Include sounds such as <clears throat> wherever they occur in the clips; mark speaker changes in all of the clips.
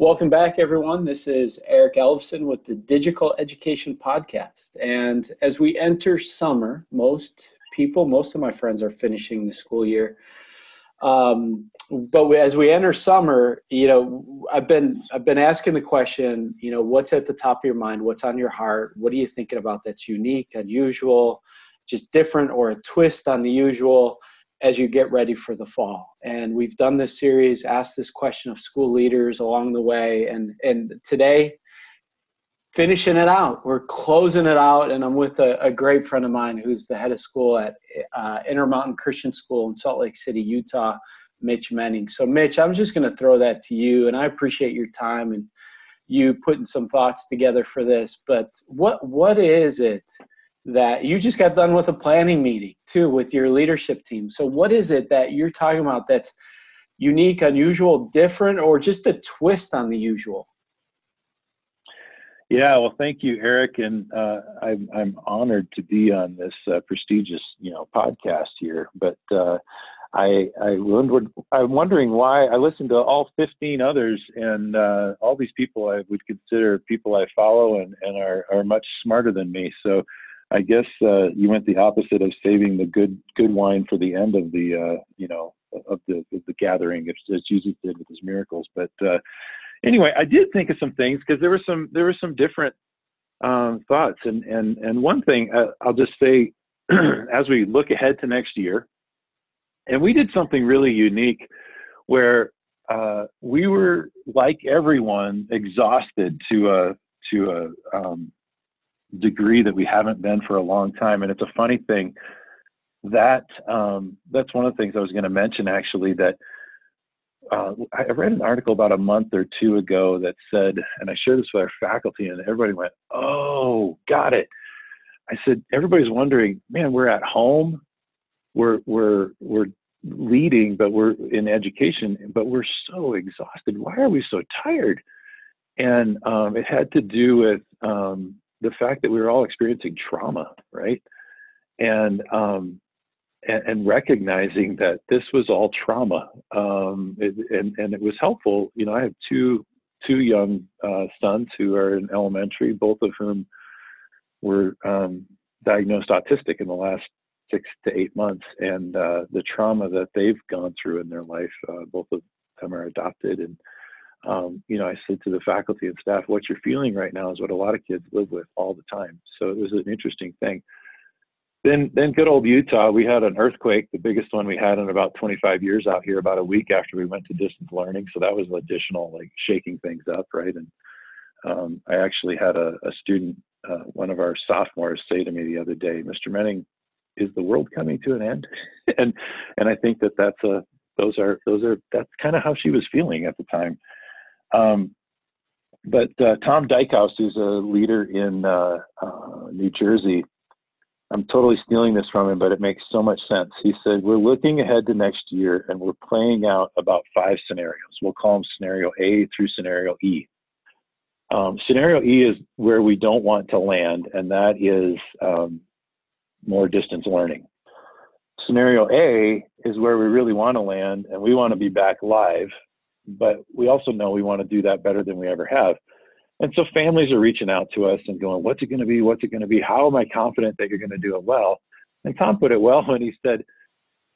Speaker 1: Welcome back, everyone. This is Eric Elvson with the Digital Education Podcast. And as we enter summer, most people, most of my friends are finishing the school year. Um, but as we enter summer, you know, I've been I've been asking the question, you know, what's at the top of your mind? What's on your heart? What are you thinking about that's unique, unusual, just different, or a twist on the usual? As you get ready for the fall. And we've done this series, asked this question of school leaders along the way. And, and today, finishing it out, we're closing it out. And I'm with a, a great friend of mine who's the head of school at uh, Intermountain Christian School in Salt Lake City, Utah, Mitch Menning. So, Mitch, I'm just going to throw that to you. And I appreciate your time and you putting some thoughts together for this. But what what is it? That you just got done with a planning meeting too with your leadership team. So, what is it that you're talking about that's unique, unusual, different, or just a twist on the usual?
Speaker 2: Yeah, well, thank you, Eric, and uh, I'm I'm honored to be on this uh, prestigious, you know, podcast here. But uh, I I wondered I'm wondering why I listened to all 15 others, and uh, all these people I would consider people I follow and and are are much smarter than me. So I guess uh, you went the opposite of saving the good good wine for the end of the uh, you know of the of the gathering, as, Jesus did with his miracles. But uh, anyway, I did think of some things because there were some there were some different um, thoughts, and and and one thing uh, I'll just say <clears throat> as we look ahead to next year, and we did something really unique where uh, we were like everyone exhausted to a to a um, degree that we haven't been for a long time. And it's a funny thing that um, that's one of the things I was going to mention actually that uh, I read an article about a month or two ago that said, and I shared this with our faculty, and everybody went, "Oh, got it." I said, "Everybody's wondering, man, we're at home, we're we're we're leading, but we're in education, but we're so exhausted. Why are we so tired?" And um, it had to do with um, the fact that we were all experiencing trauma, right? And um, and, and, recognizing that this was all trauma, um, it, and and it was helpful. You know, I have two two young uh, sons who are in elementary, both of whom were um, diagnosed autistic in the last six to eight months, and uh, the trauma that they've gone through in their life. Uh, both of them are adopted, and um, you know, I said to the faculty and staff, what you're feeling right now is what a lot of kids live with all the time. So it was an interesting thing. Then, then good old Utah, we had an earthquake, the biggest one we had in about 25 years out here, about a week after we went to distance learning. So that was additional, like shaking things up, right? And um, I actually had a, a student, uh, one of our sophomores, say to me the other day, "Mr. Menning, is the world coming to an end?" <laughs> and and I think that that's a those are those are that's kind of how she was feeling at the time. Um, but uh, Tom Dykhouse, who's a leader in uh, uh, New Jersey, I'm totally stealing this from him, but it makes so much sense. He said, We're looking ahead to next year and we're playing out about five scenarios. We'll call them scenario A through scenario E. Um, scenario E is where we don't want to land, and that is um, more distance learning. Scenario A is where we really want to land, and we want to be back live but we also know we want to do that better than we ever have. And so families are reaching out to us and going, What's it going to be? What's it going to be? How am I confident that you're going to do it well? And Tom put it well when he said,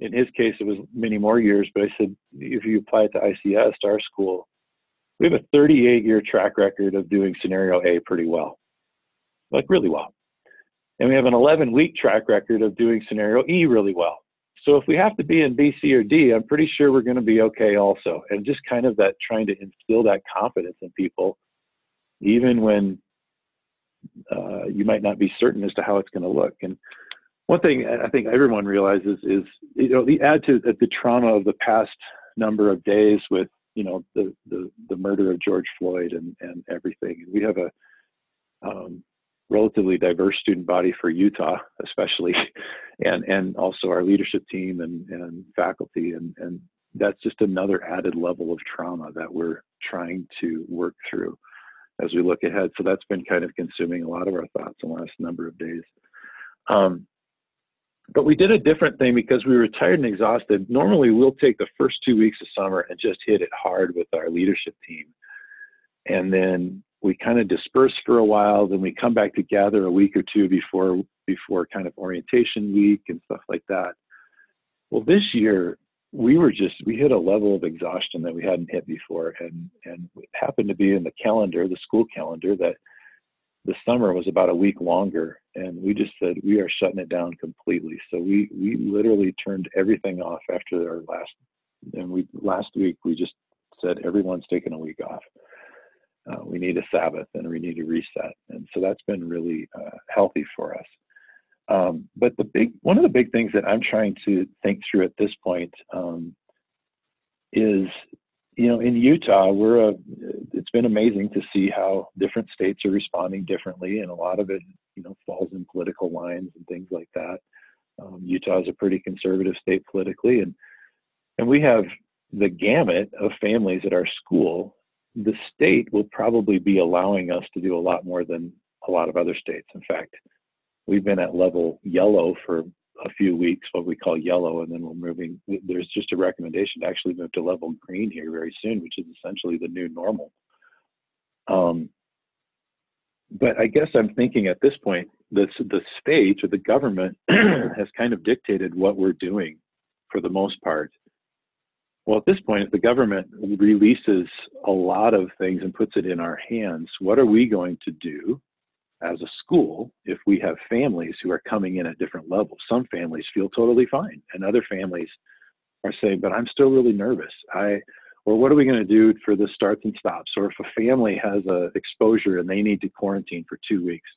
Speaker 2: in his case, it was many more years, but I said, if you apply it to ICS, to our school, we have a 38 year track record of doing scenario A pretty well, like really well. And we have an 11 week track record of doing scenario E really well. So if we have to be in B, C, or D, I'm pretty sure we're going to be okay also. And just kind of that trying to instill that confidence in people, even when uh, you might not be certain as to how it's going to look. And one thing I think everyone realizes is, you know, the add to the trauma of the past number of days with, you know, the the, the murder of George Floyd and and everything. And we have a um, relatively diverse student body for Utah, especially, <laughs> and and also our leadership team and and faculty, and and that's just another added level of trauma that we're trying to work through as we look ahead. So that's been kind of consuming a lot of our thoughts in the last number of days. Um, but we did a different thing because we were tired and exhausted. Normally, we'll take the first two weeks of summer and just hit it hard with our leadership team and then we kind of disperse for a while. Then we come back together a week or two before before kind of orientation week and stuff like that. Well, this year we were just we hit a level of exhaustion that we hadn't hit before, and and it happened to be in the calendar, the school calendar, that the summer was about a week longer, and we just said we are shutting it down completely. So we we literally turned everything off after our last, and we last week we just said everyone's taking a week off. Uh, we need a Sabbath and we need a reset, and so that's been really uh, healthy for us. Um, but the big one of the big things that I'm trying to think through at this point um, is, you know, in Utah, we're a. It's been amazing to see how different states are responding differently, and a lot of it, you know, falls in political lines and things like that. Um, Utah is a pretty conservative state politically, and and we have the gamut of families at our school. The state will probably be allowing us to do a lot more than a lot of other states. In fact, we've been at level yellow for a few weeks, what we call yellow, and then we're moving. There's just a recommendation to actually move to level green here very soon, which is essentially the new normal. Um, but I guess I'm thinking at this point, the the state or the government <clears throat> has kind of dictated what we're doing for the most part. Well, at this point, the government releases a lot of things and puts it in our hands, what are we going to do as a school if we have families who are coming in at different levels. Some families feel totally fine, and other families are saying, "But I'm still really nervous." I or what are we going to do for the starts and stops? Or if a family has a exposure and they need to quarantine for two weeks,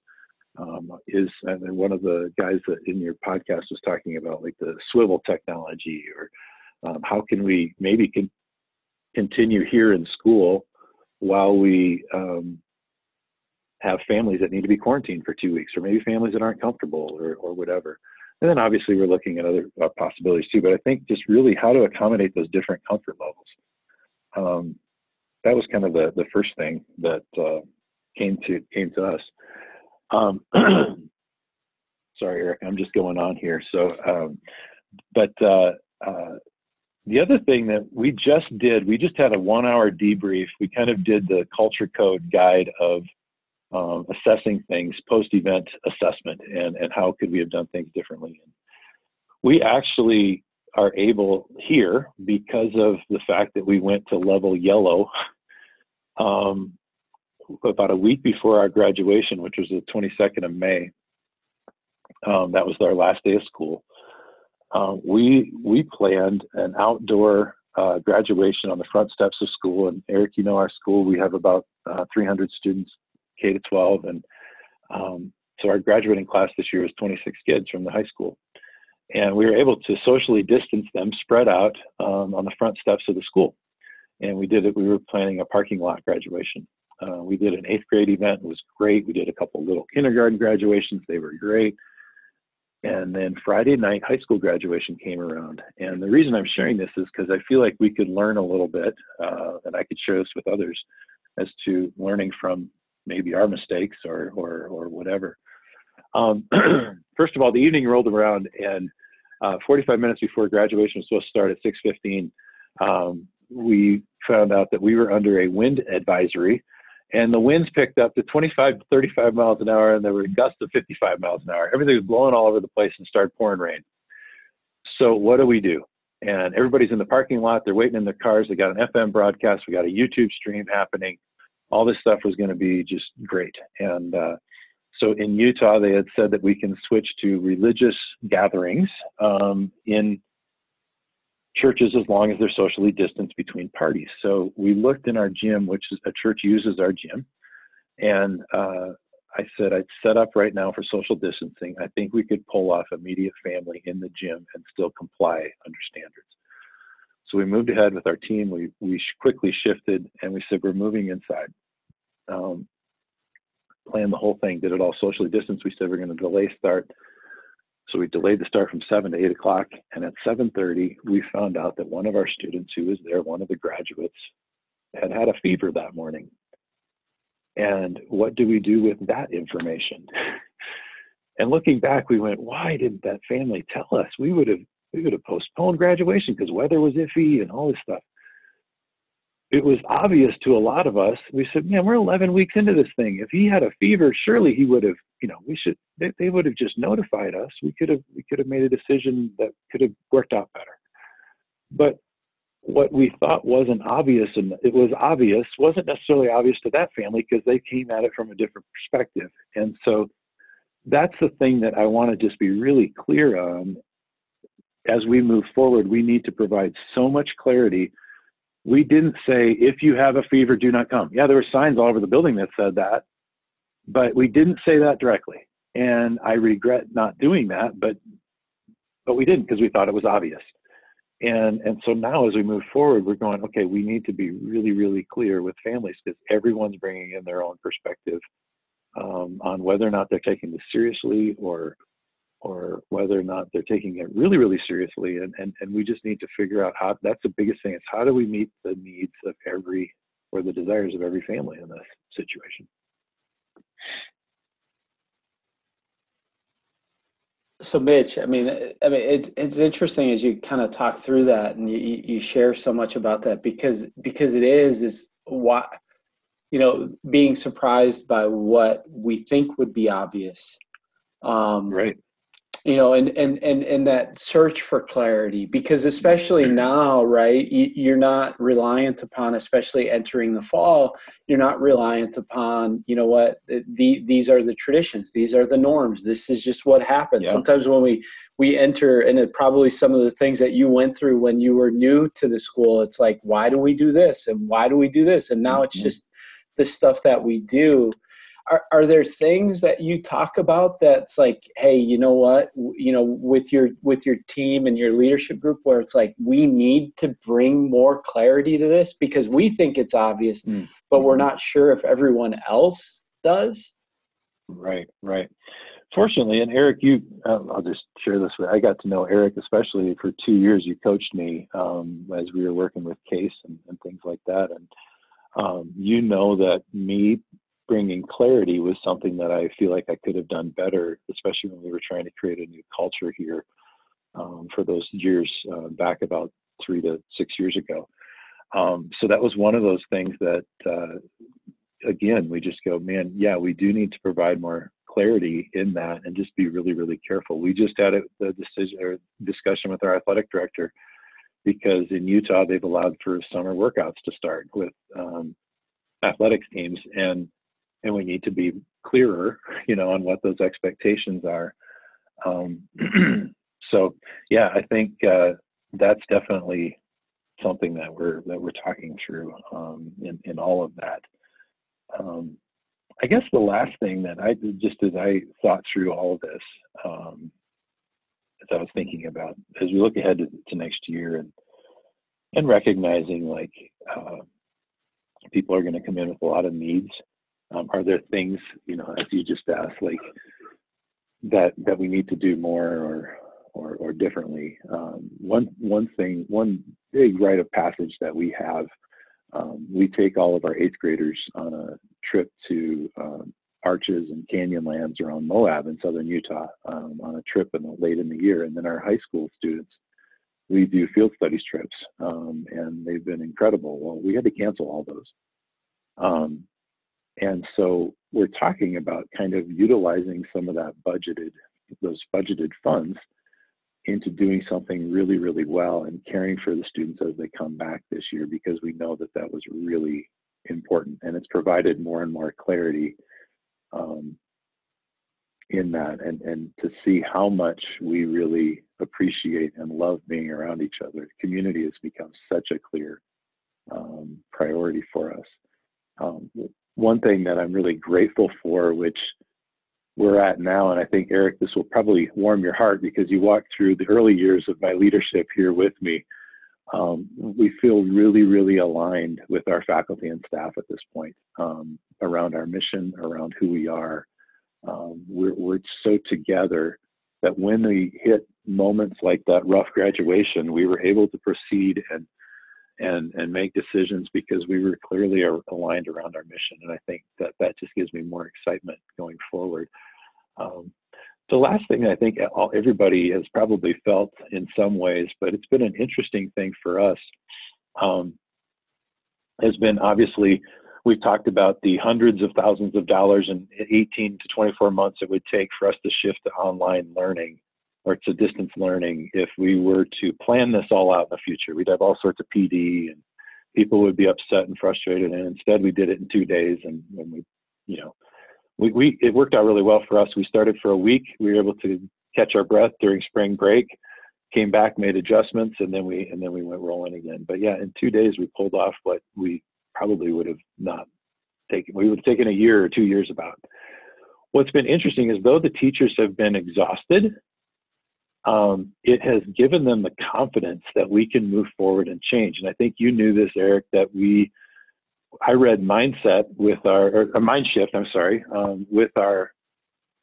Speaker 2: um, is and one of the guys that in your podcast was talking about like the swivel technology, or um, how can we maybe can continue here in school while we um, have families that need to be quarantined for two weeks, or maybe families that aren't comfortable, or, or whatever. And then obviously we're looking at other uh, possibilities too. But I think just really how to accommodate those different comfort levels. Um, that was kind of the the first thing that uh, came to came to us. Um, <clears throat> sorry, Eric, I'm just going on here. So, um, but uh, uh, the other thing that we just did, we just had a one hour debrief. We kind of did the culture code guide of um, assessing things post-event assessment and, and how could we have done things differently. We actually are able here because of the fact that we went to level yellow <laughs> um, about a week before our graduation, which was the 22nd of May. Um, that was our last day of school. Uh, we we planned an outdoor uh, graduation on the front steps of school. And Eric, you know our school. We have about uh, 300 students K to 12. And um, so our graduating class this year was 26 kids from the high school. And we were able to socially distance them, spread out um, on the front steps of the school. And we did it, we were planning a parking lot graduation. Uh, we did an eighth grade event, it was great. We did a couple little kindergarten graduations, they were great. And then Friday night, high school graduation came around. And the reason I'm sharing this is because I feel like we could learn a little bit, uh, and I could share this with others as to learning from maybe our mistakes or or or whatever. Um, <clears throat> first of all, the evening rolled around, and uh, 45 minutes before graduation was supposed to start at 6:15. Um, we found out that we were under a wind advisory, and the winds picked up to 25 to 35 miles an hour, and there were gusts of 55 miles an hour. Everything was blowing all over the place and started pouring rain. So what do we do? And everybody's in the parking lot. They're waiting in their cars. They got an FM broadcast. We got a YouTube stream happening all this stuff was going to be just great. And uh, so in Utah, they had said that we can switch to religious gatherings um, in churches as long as they're socially distanced between parties. So we looked in our gym, which is a church uses our gym, and uh, I said I'd set up right now for social distancing. I think we could pull off immediate family in the gym and still comply under standards. So we moved ahead with our team. We we quickly shifted and we said we're moving inside. Um, planned the whole thing, did it all socially distanced. We said we're going to delay start. So we delayed the start from seven to eight o'clock. And at 7:30, we found out that one of our students who was there, one of the graduates, had had a fever that morning. And what do we do with that information? <laughs> and looking back, we went, why didn't that family tell us? We would have we would have postponed graduation because weather was iffy and all this stuff. it was obvious to a lot of us. We said, "Man, we're 11 weeks into this thing. If he had a fever, surely he would have, you know, we should. They, they would have just notified us. We could have, we could have made a decision that could have worked out better." But what we thought wasn't obvious, and it was obvious, wasn't necessarily obvious to that family because they came at it from a different perspective. And so, that's the thing that I want to just be really clear on. As we move forward, we need to provide so much clarity we didn't say if you have a fever do not come yeah there were signs all over the building that said that but we didn't say that directly and i regret not doing that but but we didn't because we thought it was obvious and and so now as we move forward we're going okay we need to be really really clear with families because everyone's bringing in their own perspective um, on whether or not they're taking this seriously or or whether or not they're taking it really, really seriously. And, and, and we just need to figure out how that's the biggest thing is how do we meet the needs of every or the desires of every family in this situation.
Speaker 1: So Mitch, I mean, I mean, it's it's interesting as you kind of talk through that and you, you share so much about that because because it is is why you know being surprised by what we think would be obvious.
Speaker 2: Um, right
Speaker 1: you know and and and and that search for clarity because especially mm-hmm. now right you're not reliant upon especially entering the fall you're not reliant upon you know what the, these are the traditions these are the norms this is just what happens yeah. sometimes when we we enter and it probably some of the things that you went through when you were new to the school it's like why do we do this and why do we do this and now it's mm-hmm. just the stuff that we do are, are there things that you talk about that's like hey you know what? You know with your with your team and your leadership group where it's like we need to bring more clarity to this because we think it's obvious mm. but we're not sure if everyone else does?
Speaker 2: Right right. Fortunately and eric you uh, i'll just share this with i got to know eric especially for two years. You coached me um, as we were working with case and, and things like that. And um, you know that me bringing clarity was something that I feel like I could have done better, especially when we were trying to create a new culture here um, for those years uh, back about three to six years ago. Um, so that was one of those things that, uh, again, we just go, man, yeah, we do need to provide more clarity in that and just be really, really careful. We just had a, a decision or discussion with our athletic director because in Utah they've allowed for summer workouts to start with um, athletics teams and and we need to be clearer, you know, on what those expectations are. Um, <clears throat> so, yeah, I think uh, that's definitely something that we're that we're talking through um, in in all of that. Um, I guess the last thing that I just as I thought through all of this, um, as I was thinking about as we look ahead to, to next year and and recognizing like uh, people are going to come in with a lot of needs um, are there things, you know, as you just asked, like that that we need to do more or or, or differently? Um, one one thing, one big rite of passage that we have, um, we take all of our eighth graders on a trip to um, arches and canyonlands around Moab in southern Utah um, on a trip in the, late in the year, and then our high school students we do field studies trips, um, and they've been incredible. Well, we had to cancel all those. Um, and so we're talking about kind of utilizing some of that budgeted, those budgeted funds into doing something really, really well and caring for the students as they come back this year because we know that that was really important and it's provided more and more clarity um, in that and, and to see how much we really appreciate and love being around each other. Community has become such a clear um, priority for us. Um, one thing that I'm really grateful for, which we're at now, and I think Eric, this will probably warm your heart because you walked through the early years of my leadership here with me. Um, we feel really, really aligned with our faculty and staff at this point um, around our mission, around who we are. Um, we're, we're so together that when we hit moments like that rough graduation, we were able to proceed and and and make decisions because we were clearly aligned around our mission. And I think that that just gives me more excitement going forward. Um, the last thing I think everybody has probably felt in some ways, but it's been an interesting thing for us. Um, has been obviously we've talked about the hundreds of thousands of dollars in 18 to 24 months it would take for us to shift to online learning or to distance learning if we were to plan this all out in the future. We'd have all sorts of PD and people would be upset and frustrated. And instead we did it in two days and, and we, you know, we, we, it worked out really well for us. We started for a week. We were able to catch our breath during spring break, came back, made adjustments, and then we, and then we went rolling again. But yeah, in two days we pulled off what we probably would have not taken. We would have taken a year or two years about. What's been interesting is though the teachers have been exhausted, um, it has given them the confidence that we can move forward and change. And I think you knew this, Eric, that we, I read mindset with our, or, mind shift, I'm sorry, um, with our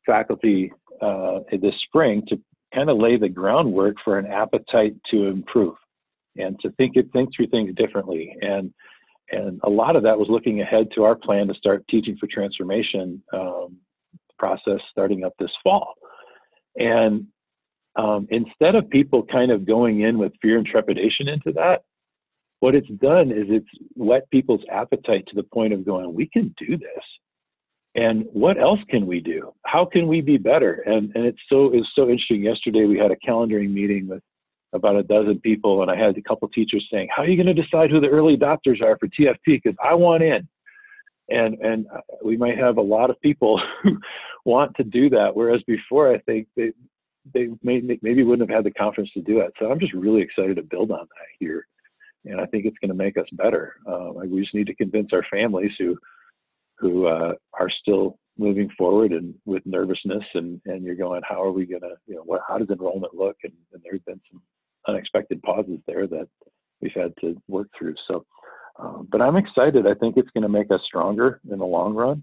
Speaker 2: faculty uh, this spring to kind of lay the groundwork for an appetite to improve and to think it, think through things differently. And and a lot of that was looking ahead to our plan to start teaching for transformation um, process starting up this fall. And um, instead of people kind of going in with fear and trepidation into that, what it's done is it's whet people's appetite to the point of going, we can do this. And what else can we do? How can we be better? And and it's so it's so interesting. Yesterday we had a calendaring meeting with about a dozen people, and I had a couple teachers saying, "How are you going to decide who the early adopters are for TFP? Because I want in." And and we might have a lot of people <laughs> who want to do that, whereas before I think they they may, maybe wouldn't have had the confidence to do it. So I'm just really excited to build on that here, and I think it's going to make us better. Uh, we just need to convince our families who who uh, are still moving forward and with nervousness and and you're going how are we going to you know what how does enrollment look? And, and there's been some unexpected pauses there that we've had to work through. So um, but i'm excited. I think it's going to make us stronger in the long run.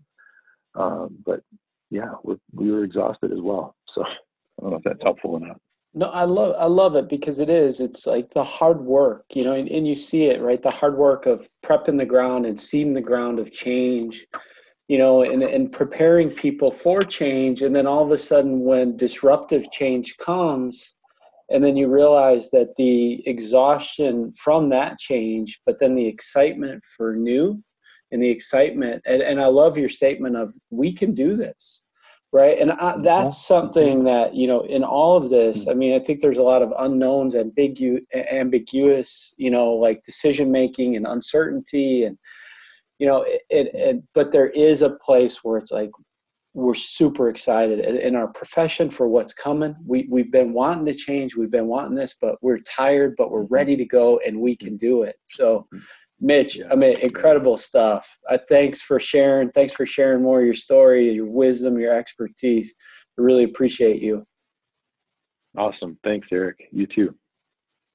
Speaker 2: Um, but yeah we're, we were exhausted as well. So <laughs> I don't know if that's helpful or not.
Speaker 1: No, I love I love it because it is. It's like the hard work, you know, and, and you see it, right? The hard work of prepping the ground and seeding the ground of change, you know, and, and preparing people for change. And then all of a sudden when disruptive change comes, and then you realize that the exhaustion from that change, but then the excitement for new and the excitement, and, and I love your statement of we can do this right? And I, that's something that you know in all of this hmm. i mean i think there's a lot of unknowns ambigu- ambiguous you know like decision making and uncertainty and you know it, it, it, but there is a place where it's like we're super excited in our profession for what's coming. We, we've been wanting to change we've been wanting this but we're tired but we're mm-hmm. ready to go and we mm-hmm. can do it. So mm-hmm. Mitch, I mean, incredible stuff. Uh, thanks for sharing. Thanks for sharing more of your story, your wisdom, your expertise. I really appreciate you.
Speaker 2: Awesome. Thanks, Eric. You too.